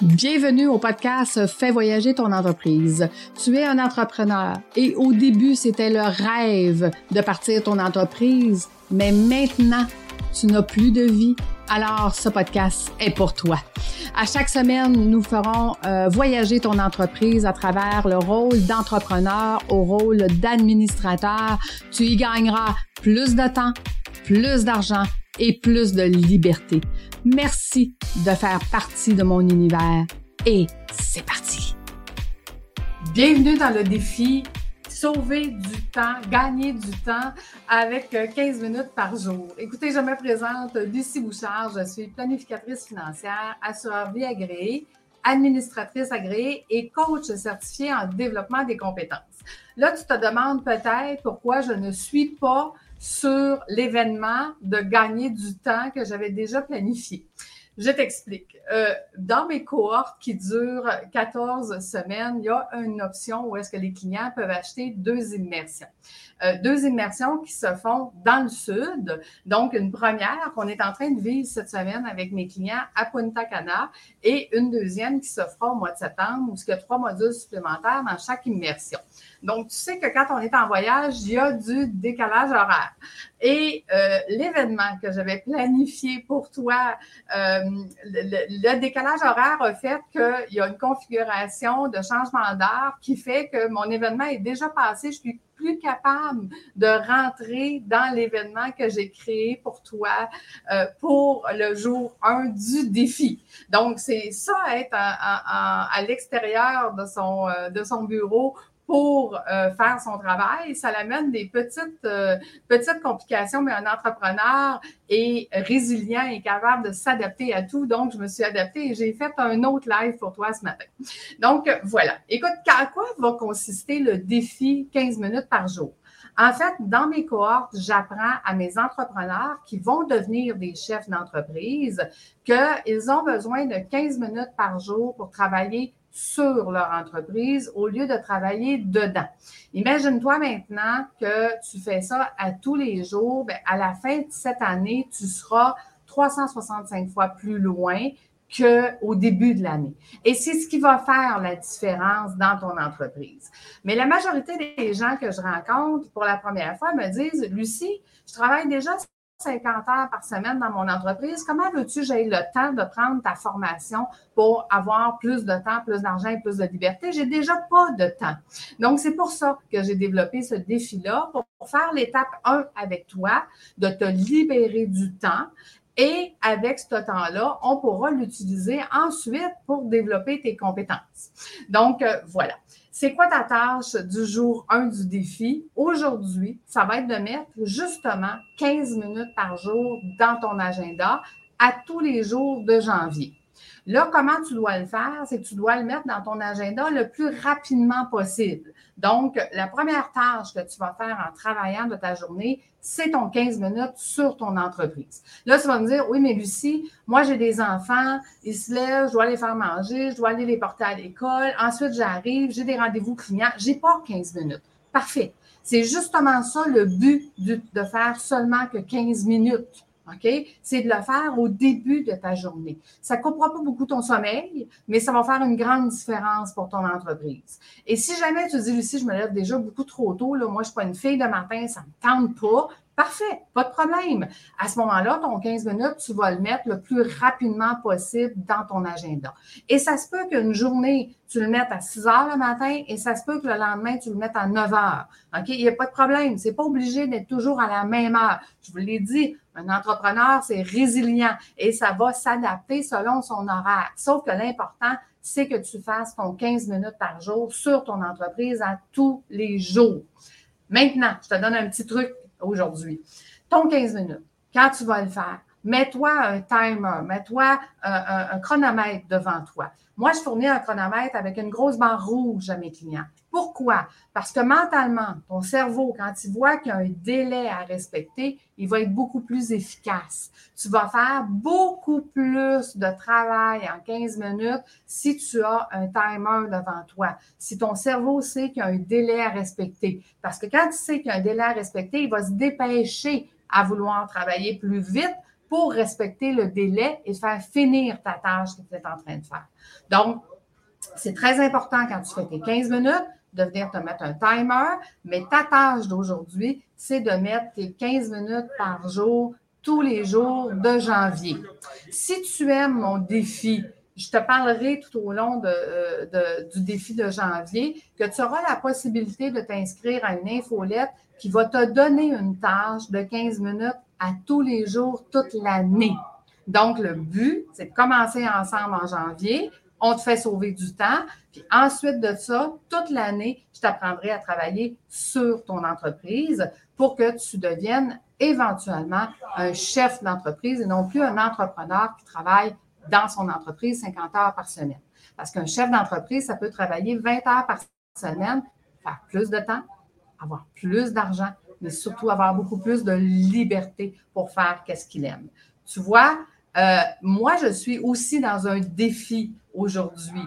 Bienvenue au podcast Fais voyager ton entreprise. Tu es un entrepreneur et au début, c'était le rêve de partir ton entreprise, mais maintenant, tu n'as plus de vie. Alors, ce podcast est pour toi. À chaque semaine, nous ferons euh, voyager ton entreprise à travers le rôle d'entrepreneur au rôle d'administrateur. Tu y gagneras plus de temps, plus d'argent et plus de liberté. Merci de faire partie de mon univers et c'est parti. Bienvenue dans le défi sauver du temps, gagner du temps avec 15 euh, minutes par jour. Écoutez, je me présente Lucie Bouchard, je suis planificatrice financière, assureur vie agréée, administratrice agréée et coach certifié en développement des compétences. Là, tu te demandes peut-être pourquoi je ne suis pas sur l'événement de gagner du temps que j'avais déjà planifié. Je t'explique. Euh, dans mes cohortes qui durent 14 semaines, il y a une option où est-ce que les clients peuvent acheter deux immersions. Euh, deux immersions qui se font dans le sud. Donc, une première qu'on est en train de vivre cette semaine avec mes clients à Punta Cana et une deuxième qui se fera au mois de septembre où il y a trois modules supplémentaires dans chaque immersion. Donc, tu sais que quand on est en voyage, il y a du décalage horaire. Et euh, l'événement que j'avais planifié pour toi, euh, le, décalage horaire a fait qu'il y a une configuration de changement d'heure qui fait que mon événement est déjà passé. Je suis plus capable de rentrer dans l'événement que j'ai créé pour toi euh, pour le jour 1 du défi. Donc, c'est ça, être à l'extérieur de son, de son bureau pour euh, faire son travail. Ça l'amène des petites, euh, petites complications, mais un entrepreneur est résilient et capable de s'adapter à tout. Donc, je me suis adaptée et j'ai fait un autre live pour toi ce matin. Donc, voilà. Écoute, à quoi va consister le défi 15 minutes par jour? En fait, dans mes cohortes, j'apprends à mes entrepreneurs qui vont devenir des chefs d'entreprise qu'ils ont besoin de 15 minutes par jour pour travailler sur leur entreprise au lieu de travailler dedans. Imagine-toi maintenant que tu fais ça à tous les jours. Bien, à la fin de cette année, tu seras 365 fois plus loin qu'au début de l'année. Et c'est ce qui va faire la différence dans ton entreprise. Mais la majorité des gens que je rencontre pour la première fois me disent, Lucie, je travaille déjà 50 heures par semaine dans mon entreprise, comment veux-tu que j'aie le temps de prendre ta formation pour avoir plus de temps, plus d'argent et plus de liberté? J'ai déjà pas de temps. Donc, c'est pour ça que j'ai développé ce défi-là pour faire l'étape 1 avec toi, de te libérer du temps et avec ce temps-là, on pourra l'utiliser ensuite pour développer tes compétences. Donc, euh, voilà. C'est quoi ta tâche du jour 1 du défi? Aujourd'hui, ça va être de mettre justement 15 minutes par jour dans ton agenda à tous les jours de janvier. Là, comment tu dois le faire? C'est que tu dois le mettre dans ton agenda le plus rapidement possible. Donc, la première tâche que tu vas faire en travaillant de ta journée, c'est ton 15 minutes sur ton entreprise. Là, tu vas me dire, oui, mais Lucie, moi, j'ai des enfants, ils se lèvent, je dois les faire manger, je dois aller les porter à l'école. Ensuite, j'arrive, j'ai des rendez-vous clients. J'ai pas 15 minutes. Parfait. C'est justement ça le but de faire seulement que 15 minutes. C'est de le faire au début de ta journée. Ça ne coupera pas beaucoup ton sommeil, mais ça va faire une grande différence pour ton entreprise. Et si jamais tu dis, Lucie, je me lève déjà beaucoup trop tôt, là, moi, je ne une fille de matin, ça ne me tente pas, Parfait, pas de problème. À ce moment-là, ton 15 minutes, tu vas le mettre le plus rapidement possible dans ton agenda. Et ça se peut qu'une journée, tu le mettes à 6 heures le matin et ça se peut que le lendemain, tu le mettes à 9 heures. OK? Il n'y a pas de problème. C'est pas obligé d'être toujours à la même heure. Je vous l'ai dit, un entrepreneur, c'est résilient et ça va s'adapter selon son horaire. Sauf que l'important, c'est que tu fasses ton 15 minutes par jour sur ton entreprise à tous les jours. Maintenant, je te donne un petit truc aujourd'hui. Ton 15 minutes, quand tu vas le faire, mets-toi un timer, mets-toi un, chronomètre devant toi. Moi, je fournis un chronomètre avec une grosse barre rouge à mes clients. Pourquoi? Parce que mentalement, ton cerveau, quand il voit qu'il y a un délai à respecter, il va être beaucoup plus efficace. Tu vas faire beaucoup plus de travail en 15 minutes si tu as un timer devant toi. Si ton cerveau sait qu'il y a un délai à respecter. Parce que quand tu sais qu'il y a un délai à respecter, il va se dépêcher à vouloir travailler plus vite pour respecter le délai et faire finir ta tâche que tu es en train de faire. Donc, c'est très important quand tu fais tes 15 minutes de venir te mettre un timer, mais ta tâche d'aujourd'hui, c'est de mettre tes 15 minutes par jour, tous les jours de janvier. Si tu aimes mon défi, je te parlerai tout au long euh, du défi de janvier que tu auras la possibilité de t'inscrire à une infolette qui va te donner une tâche de 15 minutes à tous les jours, toute l'année. Donc, le but, c'est de commencer ensemble en janvier. On te fait sauver du temps. Puis ensuite de ça, toute l'année, je t'apprendrai à travailler sur ton entreprise pour que tu deviennes éventuellement un chef d'entreprise et non plus un entrepreneur qui travaille dans son entreprise 50 heures par semaine. Parce qu'un chef d'entreprise, ça peut travailler 20 heures par semaine, faire plus de temps, avoir plus d'argent, mais surtout avoir beaucoup plus de liberté pour faire ce qu'il aime. Tu vois, euh, moi, je suis aussi dans un défi aujourd'hui.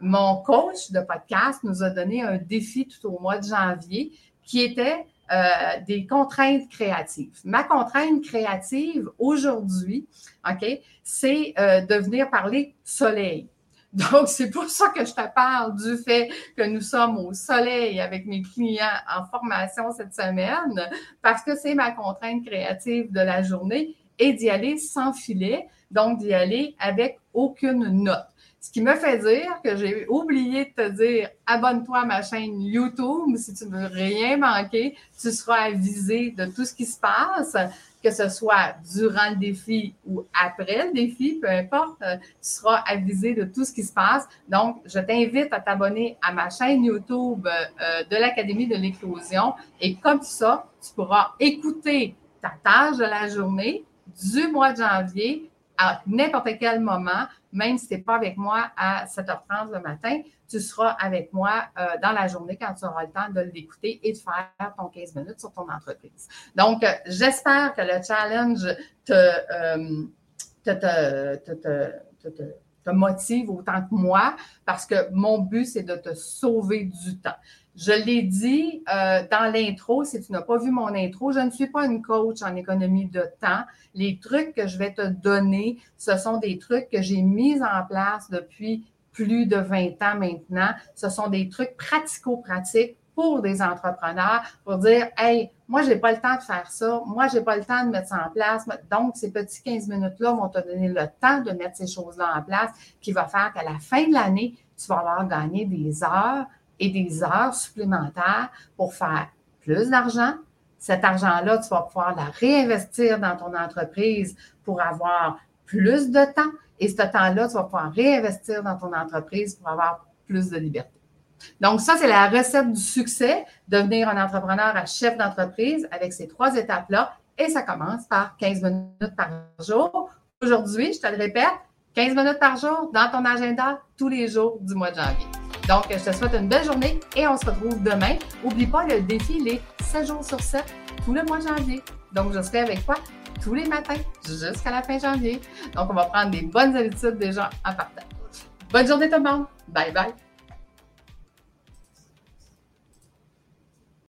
Mon coach de podcast nous a donné un défi tout au mois de janvier qui était euh, des contraintes créatives. Ma contrainte créative aujourd'hui, OK, c'est euh, de venir parler soleil. Donc, c'est pour ça que je te parle du fait que nous sommes au soleil avec mes clients en formation cette semaine, parce que c'est ma contrainte créative de la journée et d'y aller sans filet, donc d'y aller avec aucune note. Ce qui me fait dire que j'ai oublié de te dire abonne-toi à ma chaîne YouTube si tu ne veux rien manquer. Tu seras avisé de tout ce qui se passe, que ce soit durant le défi ou après le défi, peu importe, tu seras avisé de tout ce qui se passe. Donc, je t'invite à t'abonner à ma chaîne YouTube euh, de l'Académie de l'éclosion et comme ça, tu pourras écouter ta tâche de la journée du mois de janvier à n'importe quel moment, même si tu n'es pas avec moi à 7h30 le matin, tu seras avec moi euh, dans la journée quand tu auras le temps de l'écouter et de faire ton 15 minutes sur ton entreprise. Donc, euh, j'espère que le challenge te, euh, te, te, te, te motive autant que moi parce que mon but, c'est de te sauver du temps. Je l'ai dit euh, dans l'intro, si tu n'as pas vu mon intro, je ne suis pas une coach en économie de temps. Les trucs que je vais te donner, ce sont des trucs que j'ai mis en place depuis plus de 20 ans maintenant. Ce sont des trucs pratico-pratiques pour des entrepreneurs pour dire Hey, moi, je n'ai pas le temps de faire ça. Moi, je n'ai pas le temps de mettre ça en place. Donc, ces petits 15 minutes-là vont te donner le temps de mettre ces choses-là en place qui va faire qu'à la fin de l'année, tu vas avoir gagné des heures et des heures supplémentaires pour faire plus d'argent. Cet argent-là, tu vas pouvoir la réinvestir dans ton entreprise pour avoir plus de temps. Et ce temps-là, tu vas pouvoir réinvestir dans ton entreprise pour avoir plus de liberté. Donc, ça, c'est la recette du succès, devenir un entrepreneur à chef d'entreprise avec ces trois étapes-là. Et ça commence par 15 minutes par jour. Aujourd'hui, je te le répète, 15 minutes par jour dans ton agenda tous les jours du mois de janvier. Donc, je te souhaite une belle journée et on se retrouve demain. N'oublie pas, le défi, il est 7 jours sur 7, tout le mois de janvier. Donc, je serai avec toi tous les matins jusqu'à la fin janvier. Donc, on va prendre des bonnes habitudes déjà en partant. Bonne journée tout le monde. Bye bye.